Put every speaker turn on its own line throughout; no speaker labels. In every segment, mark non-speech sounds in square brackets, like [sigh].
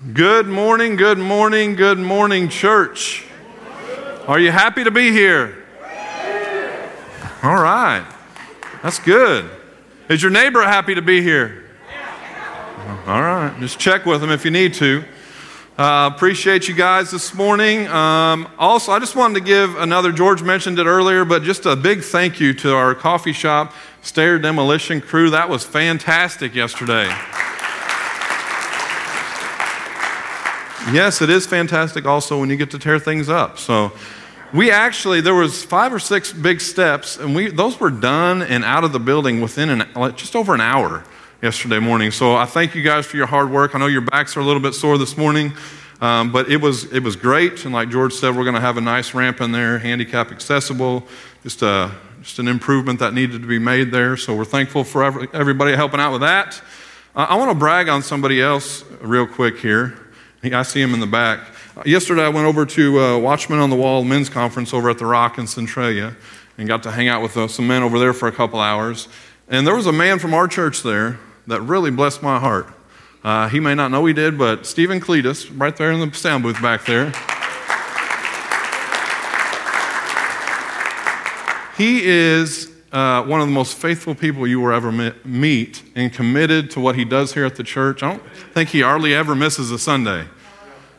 Good morning, good morning, good morning, church. Are you happy to be here? All right, that's good. Is your neighbor happy to be here? All right, just check with them if you need to. Uh, appreciate you guys this morning. Um, also, I just wanted to give another, George mentioned it earlier, but just a big thank you to our coffee shop, Stair Demolition Crew. That was fantastic yesterday. Yes, it is fantastic also when you get to tear things up. So we actually there was five or six big steps and we those were done and out of the building within an just over an hour yesterday morning. So I thank you guys for your hard work. I know your backs are a little bit sore this morning. Um, but it was, it was great, and like George said, we're going to have a nice ramp in there, handicap accessible, just, a, just an improvement that needed to be made there. So we're thankful for every, everybody helping out with that. Uh, I want to brag on somebody else real quick here. I see him in the back. Yesterday, I went over to uh, Watchman on the Wall men's conference over at the Rock in Centralia and got to hang out with uh, some men over there for a couple hours. And there was a man from our church there that really blessed my heart. Uh, he may not know he did, but Stephen Cletus, right there in the sound booth back there. he is uh, one of the most faithful people you will ever meet and committed to what he does here at the church. I don't think he hardly ever misses a Sunday.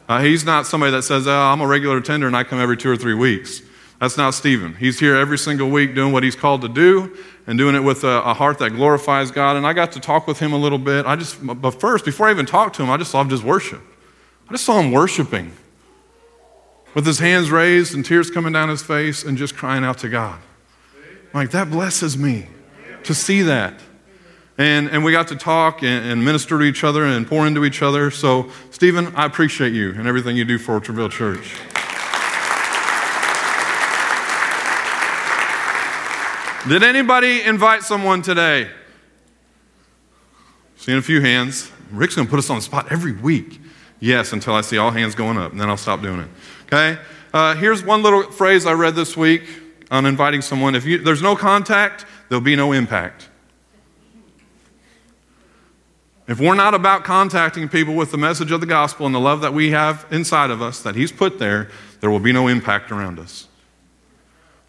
Uh, he's not somebody that says, oh, I'm a regular attender and I come every two or three weeks. That's not Stephen. He's here every single week doing what he's called to do and doing it with a, a, heart that glorifies God. And I got to talk with him a little bit. I just, but first, before I even talked to him, I just loved his worship. I just saw him worshiping with his hands raised and tears coming down his face and just crying out to God. Like, that blesses me to see that. And, and we got to talk and, and minister to each other and pour into each other. So, Stephen, I appreciate you and everything you do for Orchardville Church. Did anybody invite someone today? Seeing a few hands. Rick's going to put us on the spot every week. Yes, until I see all hands going up, and then I'll stop doing it. Okay? Uh, here's one little phrase I read this week on inviting someone. If you, there's no contact, there'll be no impact. If we're not about contacting people with the message of the gospel and the love that we have inside of us that He's put there, there will be no impact around us.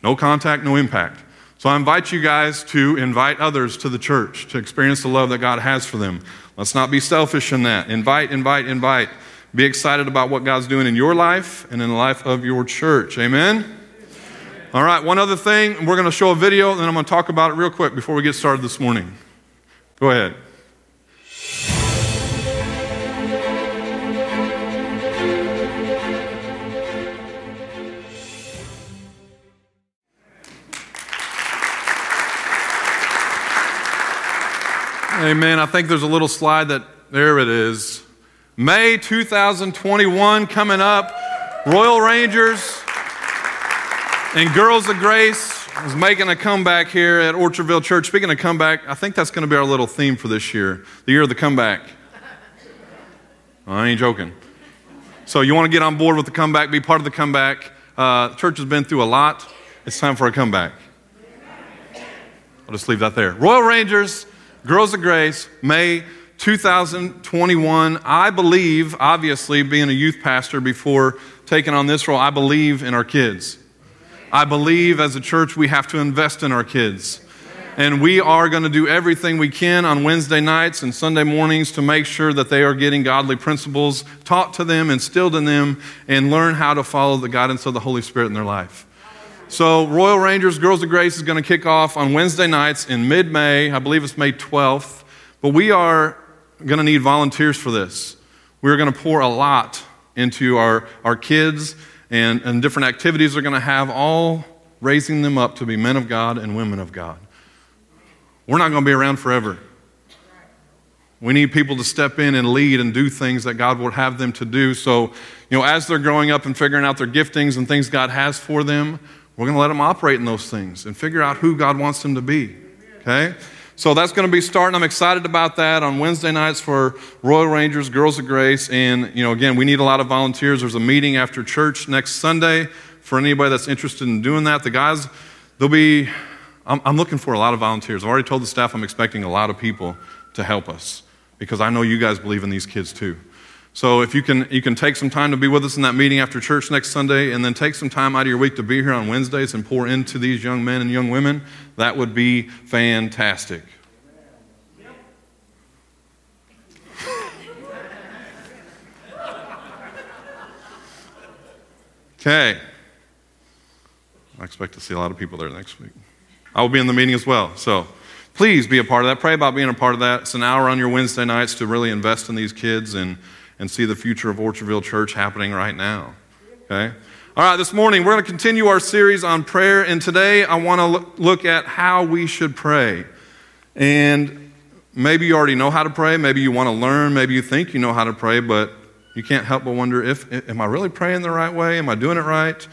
No contact, no impact. So I invite you guys to invite others to the church to experience the love that God has for them. Let's not be selfish in that. Invite, invite, invite. Be excited about what God's doing in your life and in the life of your church. Amen? All right, one other thing. and We're going to show a video, and then I'm going to talk about it real quick before we get started this morning. Go ahead. Amen. I think there's a little slide that, there it is. May 2021 coming up. Royal Rangers and Girls of Grace is making a comeback here at Orchardville Church. Speaking of comeback, I think that's going to be our little theme for this year the year of the comeback. I ain't joking. So, you want to get on board with the comeback, be part of the comeback. Uh, the church has been through a lot. It's time for a comeback. I'll just leave that there. Royal Rangers, Girls of Grace, May 2021. I believe, obviously, being a youth pastor before taking on this role, I believe in our kids. I believe as a church we have to invest in our kids. And we are going to do everything we can on Wednesday nights and Sunday mornings to make sure that they are getting godly principles taught to them, instilled in them, and learn how to follow the guidance of the Holy Spirit in their life. So, Royal Rangers Girls of Grace is going to kick off on Wednesday nights in mid May. I believe it's May 12th. But we are going to need volunteers for this. We're going to pour a lot into our, our kids and, and different activities they're going to have, all raising them up to be men of God and women of God. We're not going to be around forever. We need people to step in and lead and do things that God would have them to do. So, you know, as they're growing up and figuring out their giftings and things God has for them, we're going to let them operate in those things and figure out who God wants them to be. Okay? So that's going to be starting. I'm excited about that on Wednesday nights for Royal Rangers, Girls of Grace. And, you know, again, we need a lot of volunteers. There's a meeting after church next Sunday for anybody that's interested in doing that. The guys, they'll be, I'm, I'm looking for a lot of volunteers. I've already told the staff I'm expecting a lot of people to help us because I know you guys believe in these kids too. So if you can, you can take some time to be with us in that meeting after church next Sunday, and then take some time out of your week to be here on Wednesdays and pour into these young men and young women, that would be fantastic. Okay. I expect to see a lot of people there next week. I will be in the meeting as well. So please be a part of that. Pray about being a part of that. It's an hour on your Wednesday nights to really invest in these kids and, and see the future of Orchardville Church happening right now. Okay? All right, this morning we're going to continue our series on prayer, and today I want to look at how we should pray. And maybe you already know how to pray, maybe you want to learn, maybe you think you know how to pray, but you can't help but wonder if am I really praying the right way? Am I doing it right?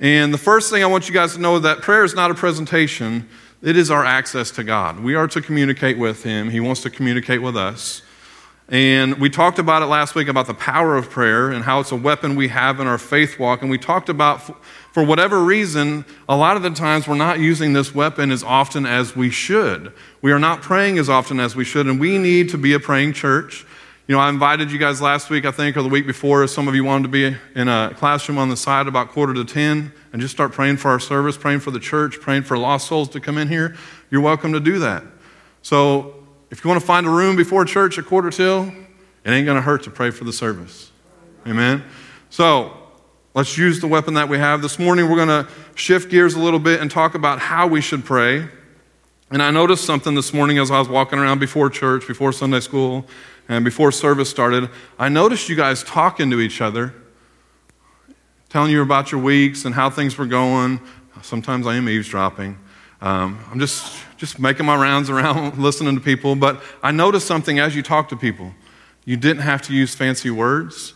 And the first thing I want you guys to know is that prayer is not a presentation, it is our access to God. We are to communicate with Him, He wants to communicate with us. And we talked about it last week about the power of prayer and how it's a weapon we have in our faith walk. And we talked about, for whatever reason, a lot of the times we're not using this weapon as often as we should. We are not praying as often as we should, and we need to be a praying church. You know, I invited you guys last week, I think, or the week before. if Some of you wanted to be in a classroom on the side about quarter to 10 and just start praying for our service, praying for the church, praying for lost souls to come in here. You're welcome to do that. So, if you want to find a room before church at quarter till, it ain't going to hurt to pray for the service. Amen? So, let's use the weapon that we have. This morning, we're going to shift gears a little bit and talk about how we should pray. And I noticed something this morning as I was walking around before church, before Sunday school and before service started, I noticed you guys talking to each other, telling you about your weeks and how things were going. Sometimes I am eavesdropping. Um, I'm just, just making my rounds around, [laughs] listening to people. But I noticed something as you talk to people. You didn't have to use fancy words,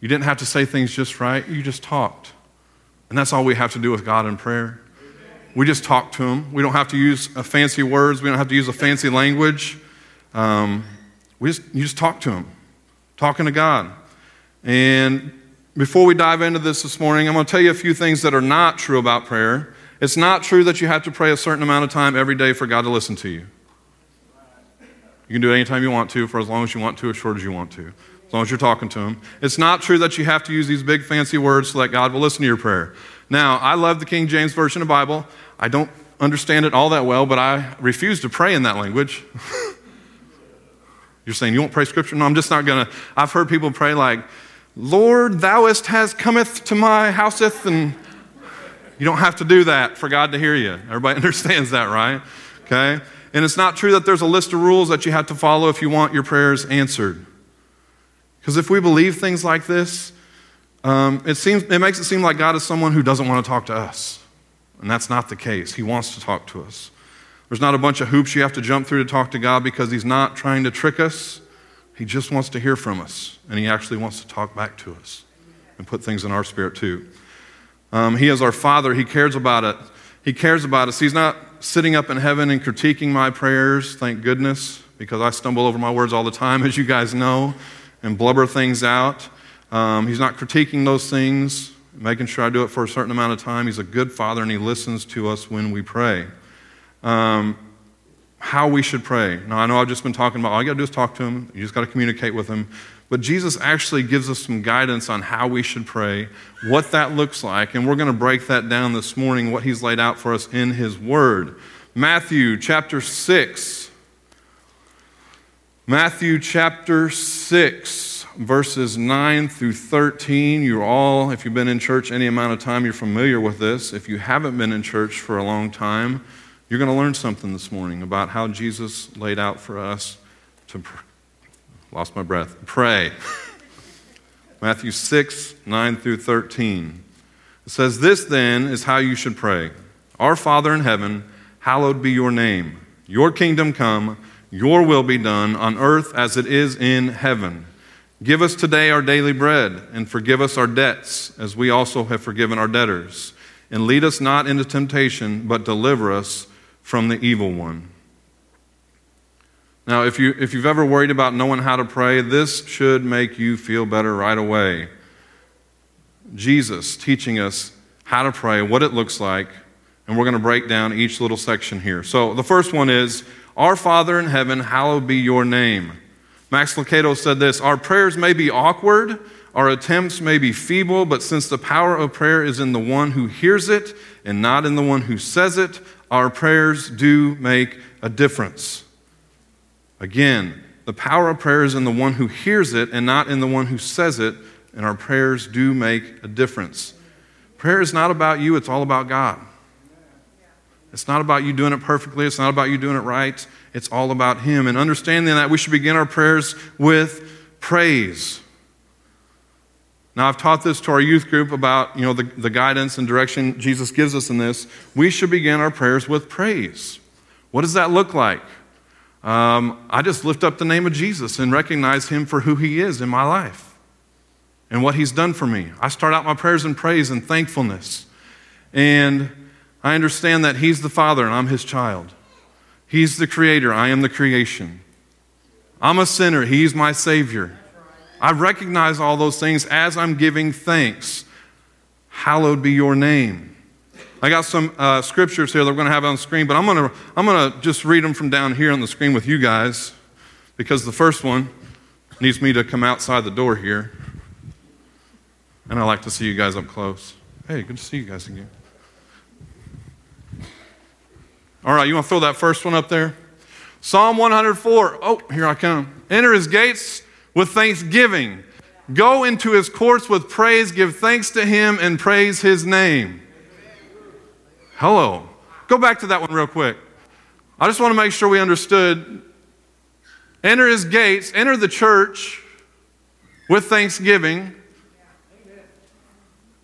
you didn't have to say things just right. You just talked. And that's all we have to do with God in prayer. We just talk to Him. We don't have to use fancy words, we don't have to use a fancy language. Um, we just, you just talk to Him, talking to God. And before we dive into this this morning, I'm going to tell you a few things that are not true about prayer. It's not true that you have to pray a certain amount of time every day for God to listen to you. You can do it anytime you want to, for as long as you want to, as short as you want to, as long as you're talking to Him. It's not true that you have to use these big fancy words so that God will listen to your prayer. Now, I love the King James Version of the Bible. I don't understand it all that well, but I refuse to pray in that language. [laughs] You're saying you won't pray scripture? No, I'm just not gonna. I've heard people pray like, Lord, thouest has cometh to my houseth, and you don't have to do that for God to hear you. Everybody [laughs] understands that, right? Okay? And it's not true that there's a list of rules that you have to follow if you want your prayers answered. Because if we believe things like this, um, it, seems, it makes it seem like God is someone who doesn't want to talk to us. And that's not the case. He wants to talk to us. There's not a bunch of hoops you have to jump through to talk to God because He's not trying to trick us. He just wants to hear from us, and He actually wants to talk back to us and put things in our spirit too. Um, he is our Father. He cares about it. He cares about us. He's not sitting up in heaven and critiquing my prayers, thank goodness, because I stumble over my words all the time, [laughs] as you guys know, and blubber things out. Um, he's not critiquing those things, making sure I do it for a certain amount of time. He's a good Father, and He listens to us when we pray um, how we should pray. Now, I know I've just been talking about all you got to do is talk to him, you just got to communicate with him. But Jesus actually gives us some guidance on how we should pray, what that looks like, and we're going to break that down this morning, what he's laid out for us in his word. Matthew chapter 6. Matthew chapter 6, verses 9 through 13. You're all, if you've been in church any amount of time, you're familiar with this. If you haven't been in church for a long time, you're going to learn something this morning about how Jesus laid out for us to, pr- lost my breath, pray. Matthew 6, 9 through 13. It says, This then is how you should pray Our Father in heaven, hallowed be your name. Your kingdom come, your will be done on earth as it is in heaven. Give us today our daily bread, and forgive us our debts, as we also have forgiven our debtors. And lead us not into temptation, but deliver us from the evil one. Now, if, you, if you've ever worried about knowing how to pray, this should make you feel better right away. Jesus teaching us how to pray, what it looks like, and we're going to break down each little section here. So, the first one is Our Father in heaven, hallowed be your name. Max Lucado said this Our prayers may be awkward, our attempts may be feeble, but since the power of prayer is in the one who hears it and not in the one who says it, our prayers do make a difference. Again, the power of prayer is in the one who hears it and not in the one who says it, and our prayers do make a difference. Prayer is not about you, it's all about God. It's not about you doing it perfectly, it's not about you doing it right. It's all about Him. And understanding that we should begin our prayers with praise. Now, I've taught this to our youth group about you know, the, the guidance and direction Jesus gives us in this. We should begin our prayers with praise. What does that look like? Um, I just lift up the name of Jesus and recognize Him for who He is in my life and what He's done for me. I start out my prayers in praise and thankfulness. And I understand that He's the Father and I'm His child. He's the Creator, I am the creation. I'm a sinner, He's my Savior. I recognize all those things as I'm giving thanks. Hallowed be your name. I got some uh, scriptures here that we're going to have on screen, but I'm going to I'm going to just read them from down here on the screen with you guys because the first one needs me to come outside the door here. And I like to see you guys up close. Hey, good to see you guys again. All right, you want to throw that first one up there? Psalm 104. Oh, here I come. Enter his gates with thanksgiving. Go into his courts with praise. Give thanks to him and praise his name. Hello. Go back to that one real quick. I just want to make sure we understood. Enter his gates, enter the church with thanksgiving.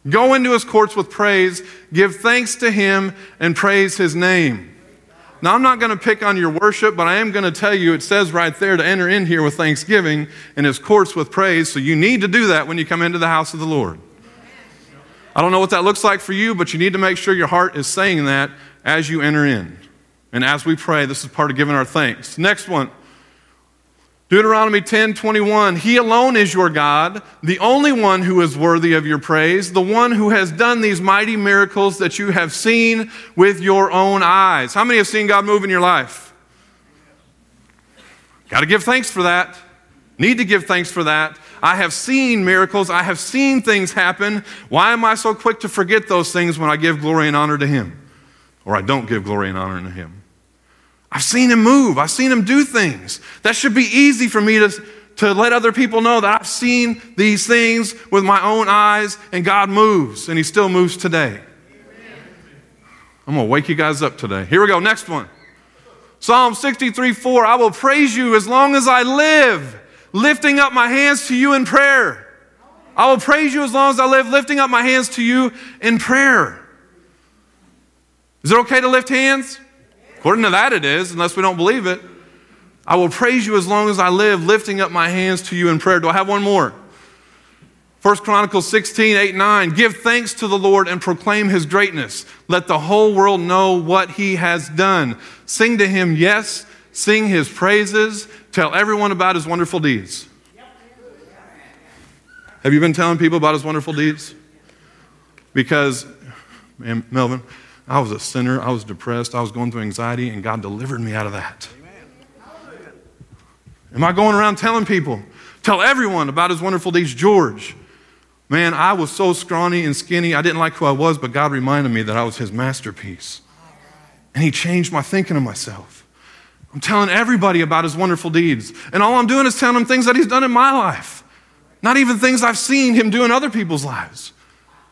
Go into his courts with praise. Give thanks to him and praise his name. Now, I'm not going to pick on your worship, but I am going to tell you it says right there to enter in here with thanksgiving and his courts with praise. So you need to do that when you come into the house of the Lord. I don't know what that looks like for you, but you need to make sure your heart is saying that as you enter in. And as we pray, this is part of giving our thanks. Next one. Deuteronomy 10 21. He alone is your God, the only one who is worthy of your praise, the one who has done these mighty miracles that you have seen with your own eyes. How many have seen God move in your life? Got to give thanks for that. Need to give thanks for that. I have seen miracles. I have seen things happen. Why am I so quick to forget those things when I give glory and honor to Him? Or I don't give glory and honor to Him? I've seen him move. I've seen him do things. That should be easy for me to, to let other people know that I've seen these things with my own eyes and God moves and he still moves today. I'm going to wake you guys up today. Here we go. Next one. Psalm 63 4. I will praise you as long as I live, lifting up my hands to you in prayer. I will praise you as long as I live, lifting up my hands to you in prayer. Is it okay to lift hands? According to that, it is, unless we don't believe it. I will praise you as long as I live, lifting up my hands to you in prayer. Do I have one more? 1 Chronicles 16, 8, 9. Give thanks to the Lord and proclaim his greatness. Let the whole world know what he has done. Sing to him, yes, sing his praises. Tell everyone about his wonderful deeds. Have you been telling people about his wonderful deeds? Because, man, Melvin, I was a sinner. I was depressed. I was going through anxiety, and God delivered me out of that. Am I going around telling people? Tell everyone about his wonderful deeds. George, man, I was so scrawny and skinny. I didn't like who I was, but God reminded me that I was his masterpiece. And he changed my thinking of myself. I'm telling everybody about his wonderful deeds. And all I'm doing is telling them things that he's done in my life, not even things I've seen him do in other people's lives.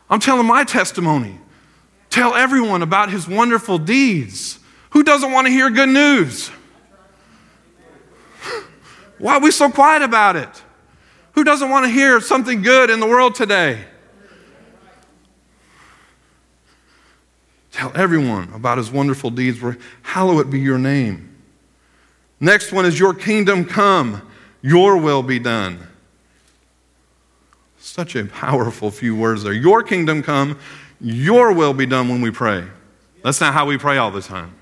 I'm telling my testimony. Tell everyone about his wonderful deeds. Who doesn't want to hear good news? [sighs] Why are we so quiet about it? Who doesn't want to hear something good in the world today? Tell everyone about his wonderful deeds. Hallowed be your name. Next one is Your kingdom come, your will be done. Such a powerful few words there. Your kingdom come, your will be done when we pray. That's not how we pray all the time.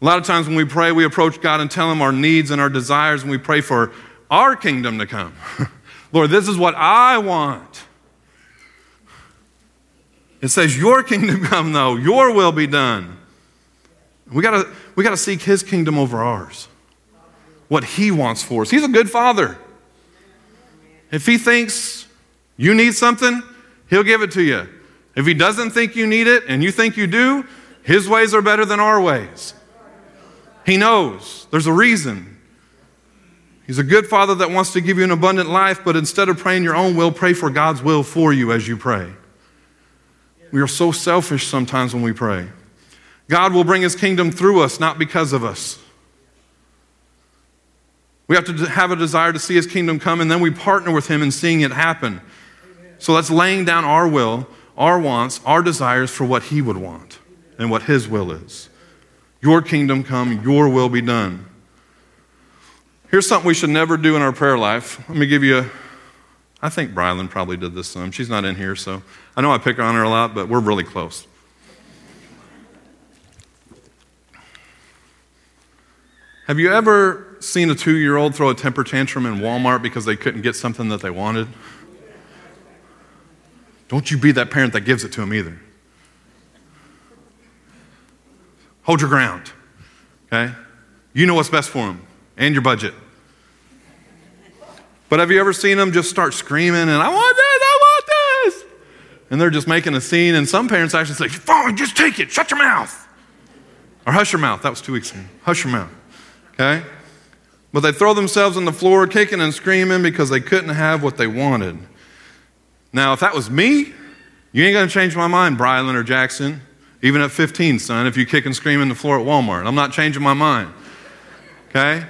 A lot of times when we pray, we approach God and tell Him our needs and our desires, and we pray for our kingdom to come. [laughs] Lord, this is what I want. It says, Your kingdom come, though, your will be done. We gotta, we gotta seek His kingdom over ours. what He wants for us. He's a good Father. If He thinks you need something, He'll give it to you. If He doesn't think you need it and you think you do, His ways are better than our ways. He knows. There's a reason. He's a good Father that wants to give you an abundant life, but instead of praying your own will, pray for God's will for you as you pray. We are so selfish sometimes when we pray. God will bring His kingdom through us, not because of us. We have to have a desire to see His kingdom come, and then we partner with Him in seeing it happen. So that's laying down our will, our wants, our desires for what He would want and what His will is. Your kingdom come, your will be done. Here's something we should never do in our prayer life. Let me give you a. I think Brylan probably did this some. She's not in here, so I know I pick on her a lot, but we're really close. Have you ever seen a two year old throw a temper tantrum in Walmart because they couldn't get something that they wanted? Don't you be that parent that gives it to them either. Hold your ground, okay? You know what's best for them and your budget. But have you ever seen them just start screaming and I want this, I want this? And they're just making a scene, and some parents actually say, Fine, just take it, shut your mouth. Or hush your mouth. That was two weeks ago. Hush your mouth. Okay? But they throw themselves on the floor, kicking and screaming because they couldn't have what they wanted. Now, if that was me, you ain't gonna change my mind, Brylan or Jackson. Even at 15, son, if you kick and scream in the floor at Walmart. I'm not changing my mind. Okay?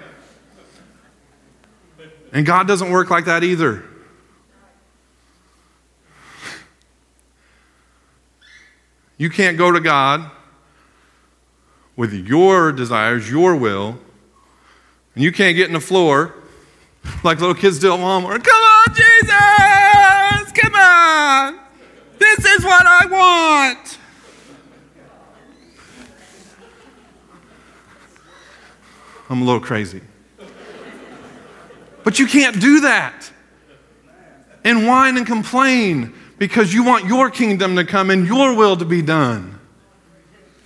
And God doesn't work like that either. You can't go to God with your desires, your will, and you can't get in the floor like little kids do at Walmart. Come on, Jesus! Come on! This is what I want! I'm a little crazy. But you can't do that and whine and complain because you want your kingdom to come and your will to be done.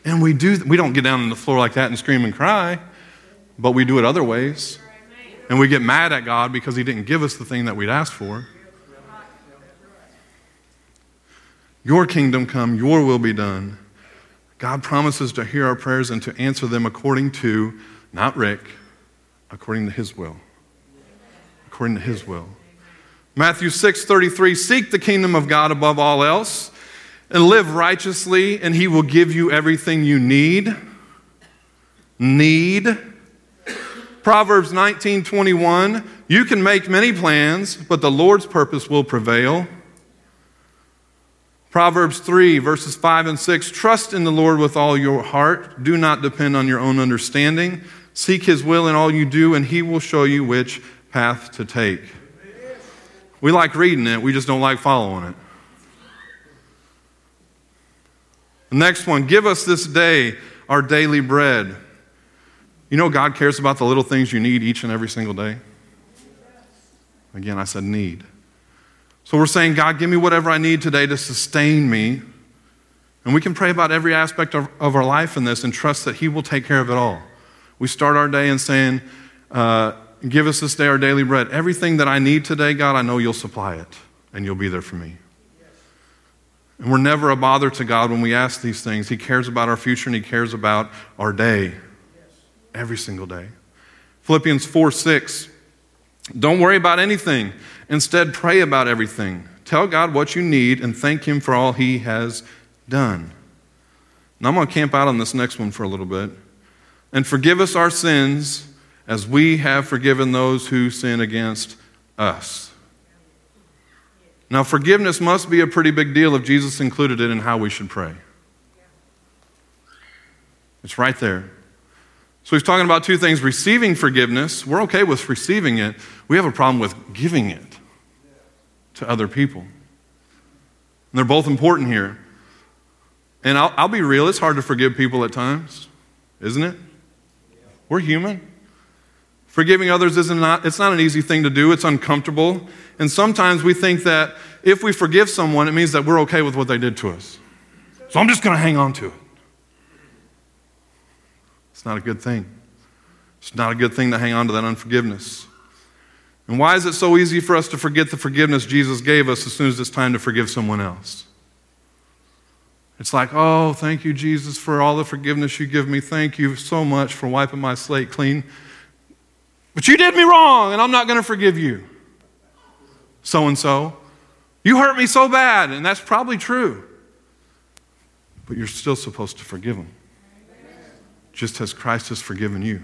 And we do we don't get down on the floor like that and scream and cry, but we do it other ways. And we get mad at God because he didn't give us the thing that we'd asked for. Your kingdom come, your will be done. God promises to hear our prayers and to answer them according to not Rick, according to his will. According to his will. Matthew 6 33 Seek the kingdom of God above all else and live righteously, and he will give you everything you need. Need. Proverbs 19 21 You can make many plans, but the Lord's purpose will prevail. Proverbs 3, verses 5 and 6 Trust in the Lord with all your heart. Do not depend on your own understanding. Seek his will in all you do, and he will show you which path to take. We like reading it, we just don't like following it. The next one give us this day our daily bread. You know, God cares about the little things you need each and every single day. Again, I said need. So we're saying, God, give me whatever I need today to sustain me. And we can pray about every aspect of, of our life in this and trust that He will take care of it all. We start our day in saying, uh, Give us this day our daily bread. Everything that I need today, God, I know you'll supply it and you'll be there for me. And we're never a bother to God when we ask these things. He cares about our future and He cares about our day every single day. Philippians 4 6. Don't worry about anything. Instead, pray about everything. Tell God what you need and thank Him for all He has done. Now, I'm going to camp out on this next one for a little bit and forgive us our sins as we have forgiven those who sin against us. Now, forgiveness must be a pretty big deal if Jesus included it in how we should pray. It's right there. So he's talking about two things receiving forgiveness. We're okay with receiving it, we have a problem with giving it to other people. And they're both important here. And I'll, I'll be real, it's hard to forgive people at times, isn't it? We're human. Forgiving others is not, it's not an easy thing to do, it's uncomfortable. And sometimes we think that if we forgive someone, it means that we're okay with what they did to us. So I'm just going to hang on to it. It's not a good thing. It's not a good thing to hang on to that unforgiveness. And why is it so easy for us to forget the forgiveness Jesus gave us as soon as it's time to forgive someone else? It's like, oh, thank you, Jesus, for all the forgiveness you give me. Thank you so much for wiping my slate clean. But you did me wrong, and I'm not going to forgive you. So and so. You hurt me so bad, and that's probably true. But you're still supposed to forgive them, just as Christ has forgiven you.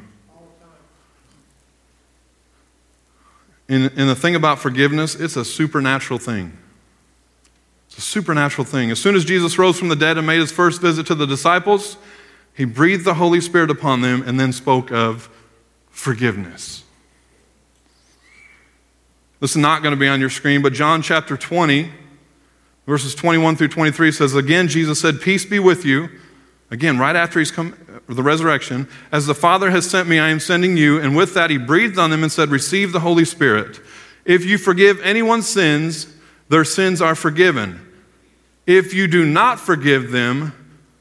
And, and the thing about forgiveness, it's a supernatural thing. It's a supernatural thing. As soon as Jesus rose from the dead and made his first visit to the disciples, he breathed the Holy Spirit upon them and then spoke of forgiveness. This is not going to be on your screen, but John chapter 20, verses 21 through 23 says, Again, Jesus said, Peace be with you. Again, right after he's come, uh, the resurrection, as the Father has sent me, I am sending you. And with that, he breathed on them and said, Receive the Holy Spirit. If you forgive anyone's sins, their sins are forgiven. If you do not forgive them,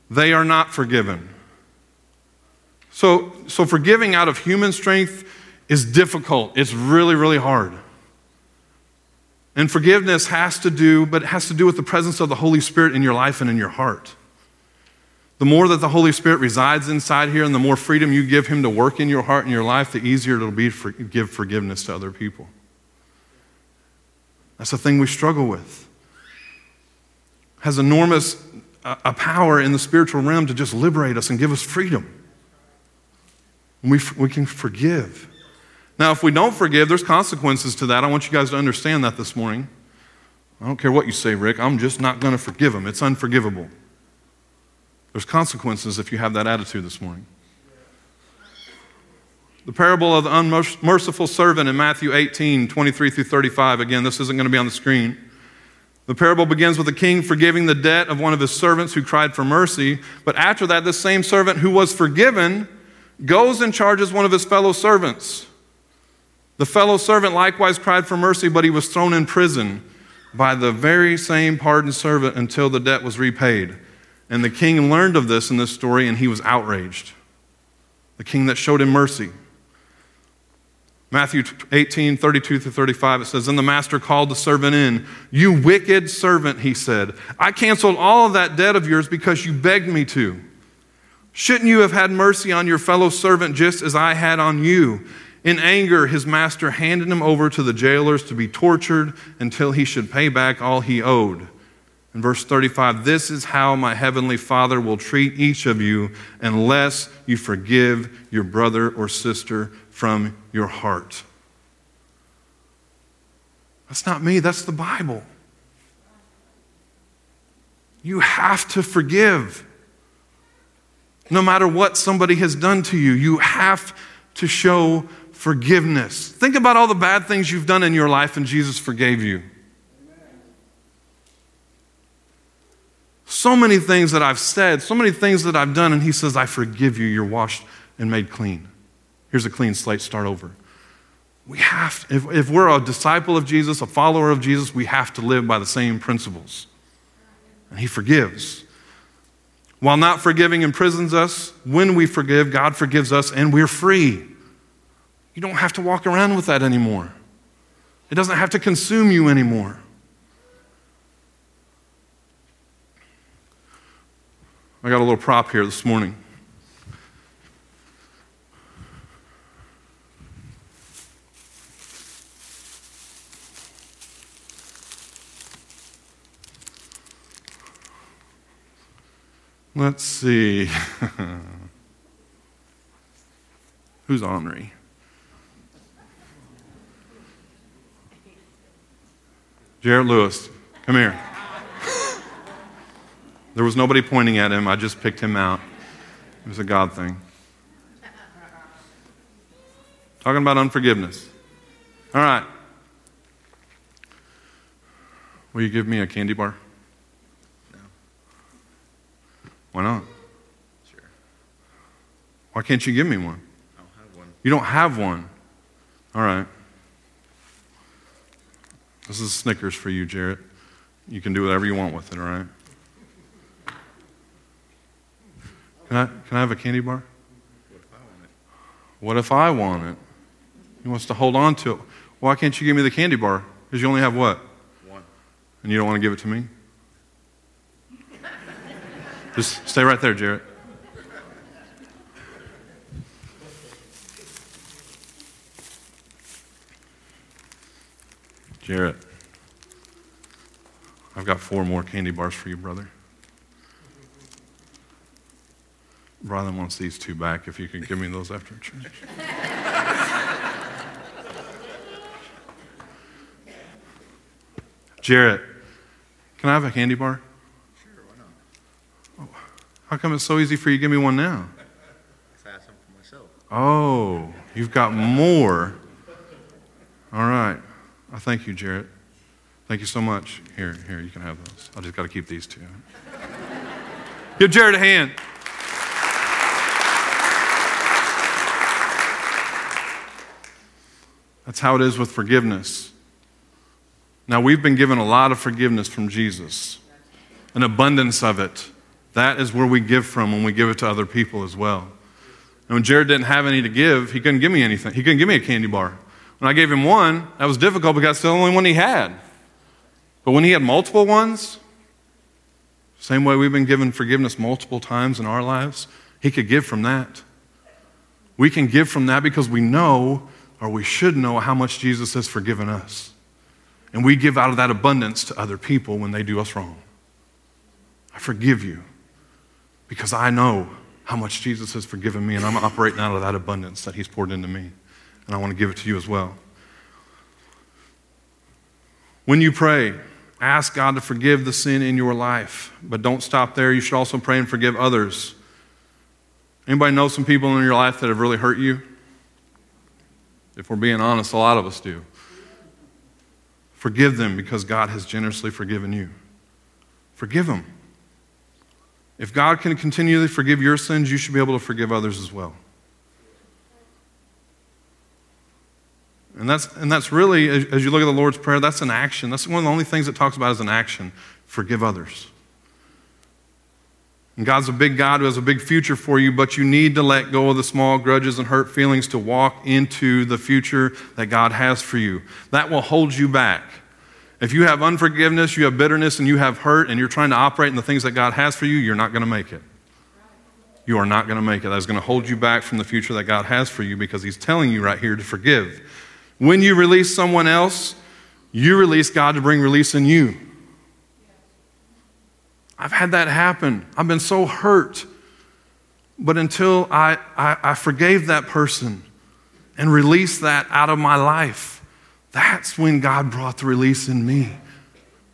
they are not forgiven. So, so forgiving out of human strength is difficult. It's really, really hard. And forgiveness has to do, but it has to do with the presence of the Holy Spirit in your life and in your heart. The more that the Holy Spirit resides inside here and the more freedom you give Him to work in your heart and your life, the easier it'll be to give forgiveness to other people. That's the thing we struggle with. Has enormous uh, a power in the spiritual realm to just liberate us and give us freedom. we, we can forgive. Now, if we don't forgive, there's consequences to that. I want you guys to understand that this morning. I don't care what you say, Rick. I'm just not going to forgive them. It's unforgivable. There's consequences if you have that attitude this morning. The parable of the unmerciful servant in Matthew 18, 23 through 35. Again, this isn't going to be on the screen. The parable begins with the king forgiving the debt of one of his servants who cried for mercy. But after that, this same servant who was forgiven goes and charges one of his fellow servants. The fellow servant likewise cried for mercy, but he was thrown in prison by the very same pardoned servant until the debt was repaid. And the king learned of this in this story, and he was outraged. The king that showed him mercy. Matthew 18, 32 through 35, it says, Then the master called the servant in. You wicked servant, he said. I canceled all of that debt of yours because you begged me to. Shouldn't you have had mercy on your fellow servant just as I had on you? In anger, his master handed him over to the jailers to be tortured until he should pay back all he owed. In verse 35, this is how my heavenly Father will treat each of you unless you forgive your brother or sister from your heart. That's not me, that's the Bible. You have to forgive. No matter what somebody has done to you, you have to show forgiveness. Think about all the bad things you've done in your life and Jesus forgave you. So many things that I've said, so many things that I've done, and He says, I forgive you. You're washed and made clean. Here's a clean slate, start over. We have, to, if, if we're a disciple of Jesus, a follower of Jesus, we have to live by the same principles. And He forgives. While not forgiving imprisons us, when we forgive, God forgives us and we're free. You don't have to walk around with that anymore. It doesn't have to consume you anymore. I got a little prop here this morning. Let's see. [laughs] Who's Henri? Jared Lewis, come here. There was nobody pointing at him. I just picked him out. It was a God thing. Talking about unforgiveness. All right. Will you give me a candy bar?
No.
Why not?
Sure.
Why can't you give me one?
I don't have one.
You don't have one. All right. This is Snickers for you, Jarrett. You can do whatever you want with it, all right? Can I, can I have a candy bar?
What if I want it?
What if I want it? He wants to hold on to it. Why can't you give me the candy bar? Because you only have what?
One.
And you don't want to give it to me? Just stay right there, Jarrett. Jarrett, I've got four more candy bars for you, brother. Brian wants these two back if you could give me those after church. Jarrett, can I have a candy bar?
Sure, why not?
Oh, how come it's so easy for you give me one now?
I asked them for myself.
Oh, you've got more. All right. I thank you, Jarrett. Thank you so much. Here, here, you can have those. I just got to keep these two. Give Jarrett a hand. That's how it is with forgiveness. Now, we've been given a lot of forgiveness from Jesus, an abundance of it. That is where we give from when we give it to other people as well. And when Jared didn't have any to give, he couldn't give me anything. He couldn't give me a candy bar. When I gave him one, that was difficult because it's the only one he had. But when he had multiple ones, same way we've been given forgiveness multiple times in our lives, he could give from that. We can give from that because we know, or we should know, how much Jesus has forgiven us. And we give out of that abundance to other people when they do us wrong. I forgive you because I know how much Jesus has forgiven me, and I'm operating out of that abundance that He's poured into me. And I want to give it to you as well. When you pray, ask God to forgive the sin in your life, but don't stop there. You should also pray and forgive others. Anybody know some people in your life that have really hurt you? If we're being honest, a lot of us do. Forgive them because God has generously forgiven you. Forgive them. If God can continually forgive your sins, you should be able to forgive others as well. And that's, and that's really, as, you look at the Lord's Prayer, that's an action. That's one of the only things it talks about as an action. Forgive others. And God's a big God who has a big future for you, but you need to let go of the small grudges and hurt feelings to walk into the future that God has for you. That will hold you back. If you have unforgiveness, you have bitterness, and you have hurt, and you're trying to operate in the things that God has for you, you're not going to make it. You are not going to make it. That is going to hold you back from the future that God has for you because He's telling you right here to forgive. When you release someone else, you release God to bring release in you. I've had that happen. I've been so hurt. But until I, I, I, forgave that person and released that out of my life, that's when God brought the release in me.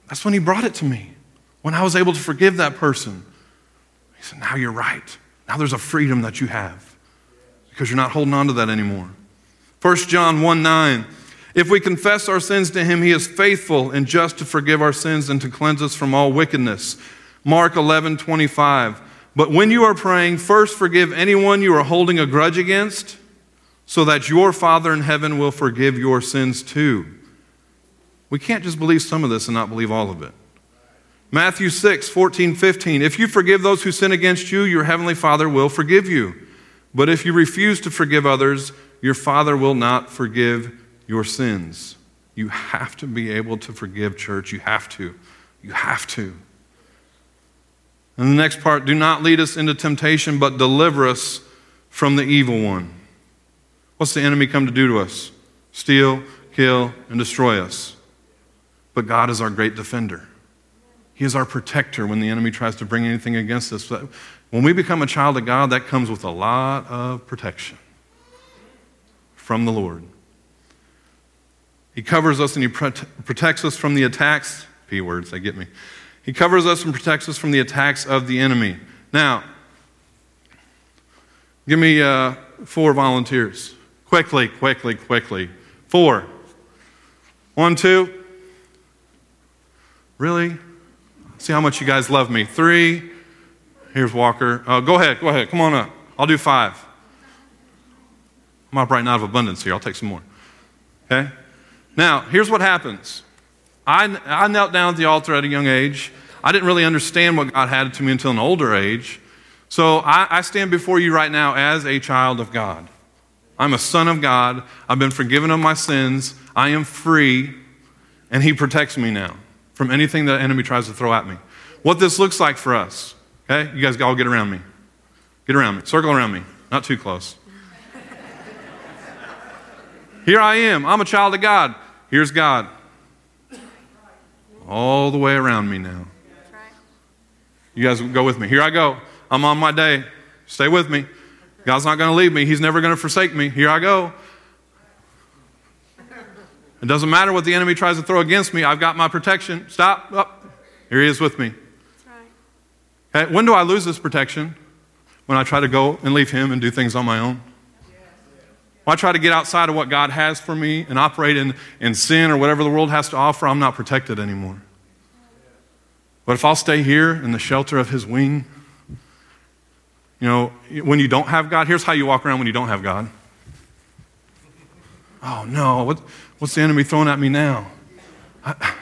That's when He brought it to me. When I was able to forgive that person, He said, Now you're right. Now there's a freedom that you have because you're not holding on to that anymore. 1 John 1 9. If we confess our sins to him, he is faithful and just to forgive our sins and to cleanse us from all wickedness. Mark 11 25. But when you are praying, first forgive anyone you are holding a grudge against, so that your Father in heaven will forgive your sins too. We can't just believe some of this and not believe all of it. Matthew 6 14 15. If you forgive those who sin against you, your heavenly Father will forgive you. But if you refuse to forgive others, your Father will not forgive your sins. You have to be able to forgive, church. You have to. You have to. And the next part do not lead us into temptation, but deliver us from the evil one. What's the enemy come to do to us? Steal, kill, and destroy us. But God is our great defender. He is our protector when the enemy tries to bring anything against us. When we become a child of God, that comes with a lot of protection from the Lord. He covers us and He protects us from the attacks. P words, they get me. He covers us and protects us from the attacks of the enemy. Now, give me uh, four volunteers. Quickly, quickly, quickly. Four. One, two. Really? See how much you guys love me. Three. Here's Walker. Uh, go ahead, go ahead. Come on up. I'll do five. I'm operating out of abundance here. I'll take some more. Okay? Now, here's what happens. I, I knelt down at the altar at a young age. I didn't really understand what God had to me until an older age. So I, I stand before you right now as a child of God. I'm a son of God. I've been forgiven of my sins. I am free. And He protects me now from anything that the enemy tries to throw at me. What this looks like for us, okay? You guys all get around me. Get around me. Circle around me. Not too close. Here I am. I'm a child of God. Here's God. All the way around me now. You guys go with me. Here I go. I'm on my day. Stay with me. God's not going to leave me. He's never going to forsake me. Here I go. It doesn't matter what the enemy tries to throw against me. I've got my protection. Stop. Oh, here he is with me. Okay, when do I lose this protection? When I try to go and leave him and do things on my own? When I try to get outside of what God has for me and operate in, in sin or whatever the world has to offer, I'm not protected anymore. But if I'll stay here in the shelter of his wing, you know, when you don't have God, here's how you walk around when you don't have God. Oh no, what, what's the enemy throwing at me now? I,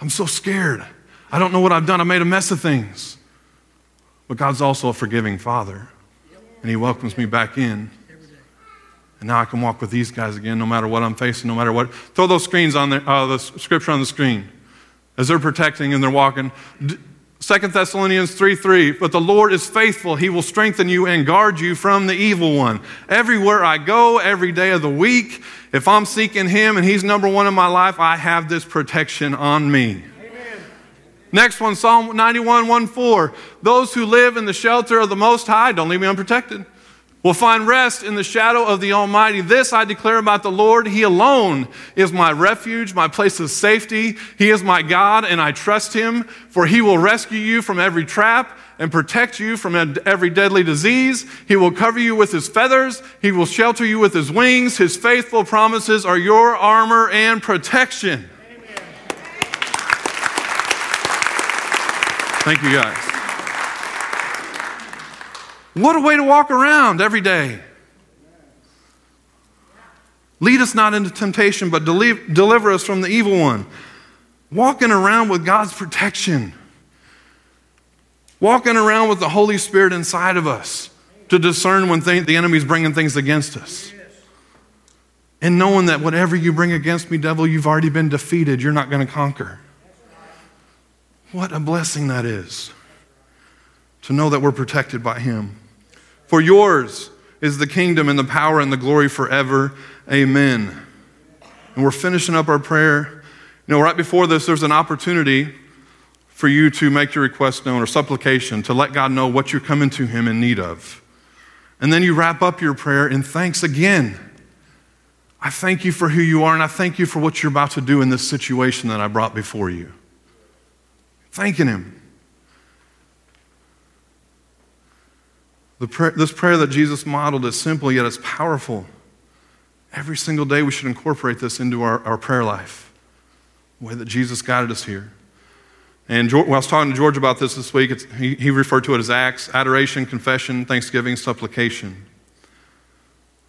I'm so scared. I don't know what I've done. I made a mess of things. But God's also a forgiving Father, and He welcomes me back in. And now I can walk with these guys again, no matter what I'm facing, no matter what. Throw those screens on there, uh, the scripture on the screen as they're protecting and they're walking. Second Thessalonians 3 3, but the Lord is faithful. He will strengthen you and guard you from the evil one. Everywhere I go, every day of the week, if I'm seeking Him and He's number one in my life, I have this protection on me. Next one, Psalm 91 1 4. Those who live in the shelter of the Most High, don't leave me unprotected, will find rest in the shadow of the Almighty. This I declare about the Lord. He alone is my refuge, my place of safety. He is my God, and I trust Him, for He will rescue you from every trap and protect you from every deadly disease. He will cover you with His feathers, He will shelter you with His wings. His faithful promises are your armor and protection. Amen. Thank you, guys. What a way to walk around every day. Lead us not into temptation, but deliver us from the evil one. Walking around with God's protection. Walking around with the Holy Spirit inside of us to discern when th- the enemy's bringing things against us. And knowing that whatever you bring against me, devil, you've already been defeated. You're not going to conquer. What a blessing that is to know that we're protected by Him. For yours is the kingdom and the power and the glory forever. Amen. And we're finishing up our prayer. You know, right before this, there's an opportunity for you to make your request known or supplication to let God know what you're coming to Him in need of. And then you wrap up your prayer in thanks again. I thank you for who you are, and I thank you for what you're about to do in this situation that I brought before you. Thanking Him. This prayer that Jesus modeled is simple, yet it's powerful. Every single day, we should incorporate this into our, our prayer life, the way that Jesus guided us here. And George, when I was talking to George about this this week, he, he referred to it as acts adoration, confession, thanksgiving, supplication.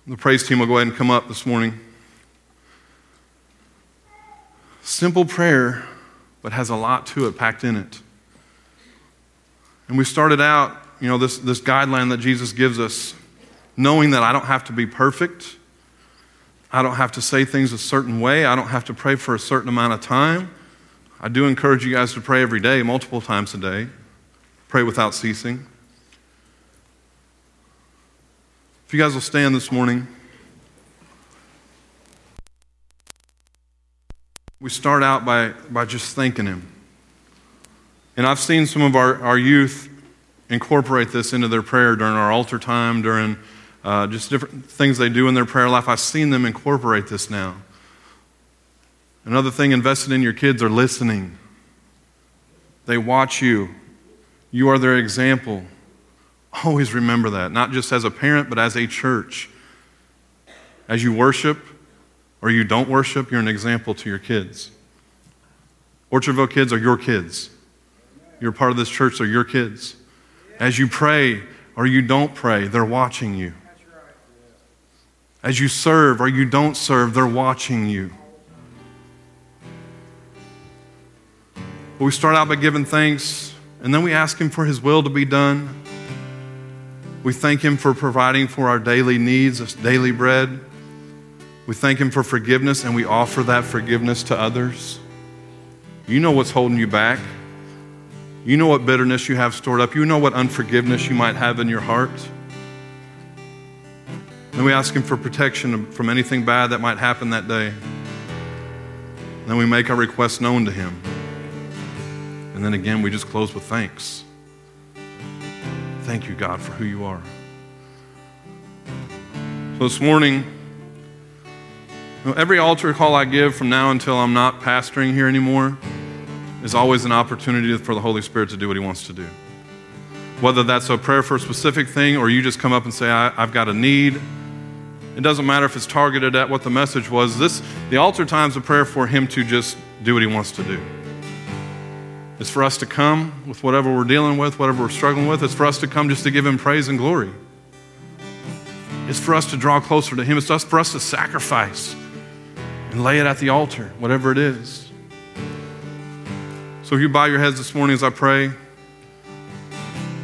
The praise team will go ahead and come up this morning. Simple prayer, but has a lot to it packed in it. And we started out you know, this, this guideline that Jesus gives us, knowing that I don't have to be perfect. I don't have to say things a certain way. I don't have to pray for a certain amount of time. I do encourage you guys to pray every day, multiple times a day. Pray without ceasing. If you guys will stand this morning, we start out by, by just thanking Him. And I've seen some of our, our youth incorporate this into their prayer during our altar time, during uh, just different things they do in their prayer life. I've seen them incorporate this now. Another thing invested in your kids are listening. They watch you. You are their example. Always remember that, not just as a parent, but as a church. As you worship or you don't worship, you're an example to your kids. Orchardville kids are your kids. You're part of this church, they're your kids. As you pray or you don't pray, they're watching you. As you serve or you don't serve, they're watching you. But we start out by giving thanks, and then we ask Him for His will to be done. We thank Him for providing for our daily needs, this daily bread. We thank Him for forgiveness, and we offer that forgiveness to others. You know what's holding you back. You know what bitterness you have stored up. You know what unforgiveness you might have in your heart. And we ask Him for protection from anything bad that might happen that day. Then we make our request known to Him. And then again, we just close with thanks. Thank you, God, for who you are. So this morning, every altar call I give from now until I'm not pastoring here anymore is always an opportunity for the Holy Spirit to do what He wants to do. Whether that's a prayer for a specific thing or you just come up and say, I, have got a need. It doesn't matter if it's targeted at what the message was. This, the altar time is a prayer for Him to just do what He wants to do. It's for us to come with whatever we're dealing with, whatever we're struggling with. It's for us to come just to give Him praise and glory. It's for us to draw closer to Him. It's for us to sacrifice and lay it at the altar, whatever it is. So if you bow your heads this morning as I pray,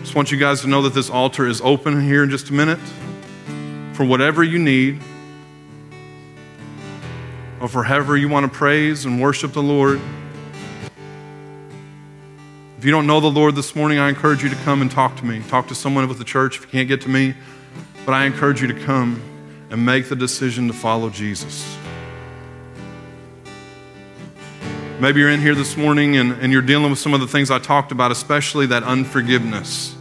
just want you guys to know that this altar is open here in just a minute for whatever you need or for however you want to praise and worship the Lord. If you don't know the Lord this morning, I encourage you to come and talk to me. Talk to someone with the church if you can't get to me. But I encourage you to come and make the decision to follow Jesus. Maybe you're in here this morning and, and you're dealing with some of the things I talked about, especially that unforgiveness.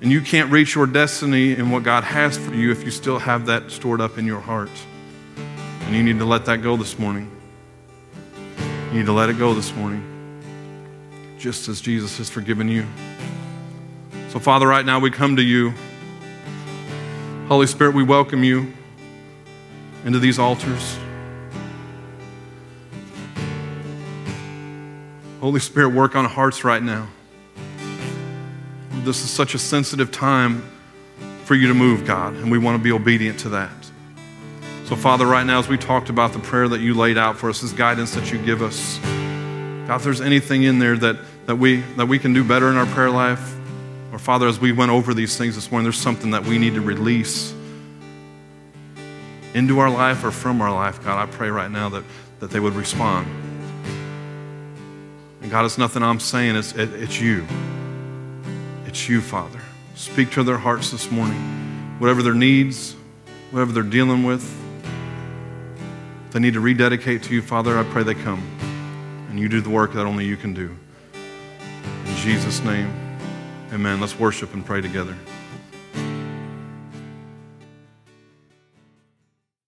And you can't reach your destiny and what God has for you if you still have that stored up in your heart. And you need to let that go this morning. You need to let it go this morning, just as Jesus has forgiven you. So, Father, right now we come to you. Holy Spirit, we welcome you into these altars. Holy Spirit, work on hearts right now. This is such a sensitive time for you to move, God, and we want to be obedient to that. So, Father, right now, as we talked about the prayer that you laid out for us, this guidance that you give us, God, if there's anything in there that, that, we, that we can do better in our prayer life, or Father, as we went over these things this morning, there's something that we need to release into our life or from our life, God, I pray right now that, that they would respond. And God, it's nothing I'm saying, it's, it, it's you. It's you, Father. Speak to their hearts this morning. Whatever their needs, whatever they're dealing with, they need to rededicate to you, Father, I pray they come. And you do the work that only you can do. In Jesus' name, amen. Let's worship and pray together.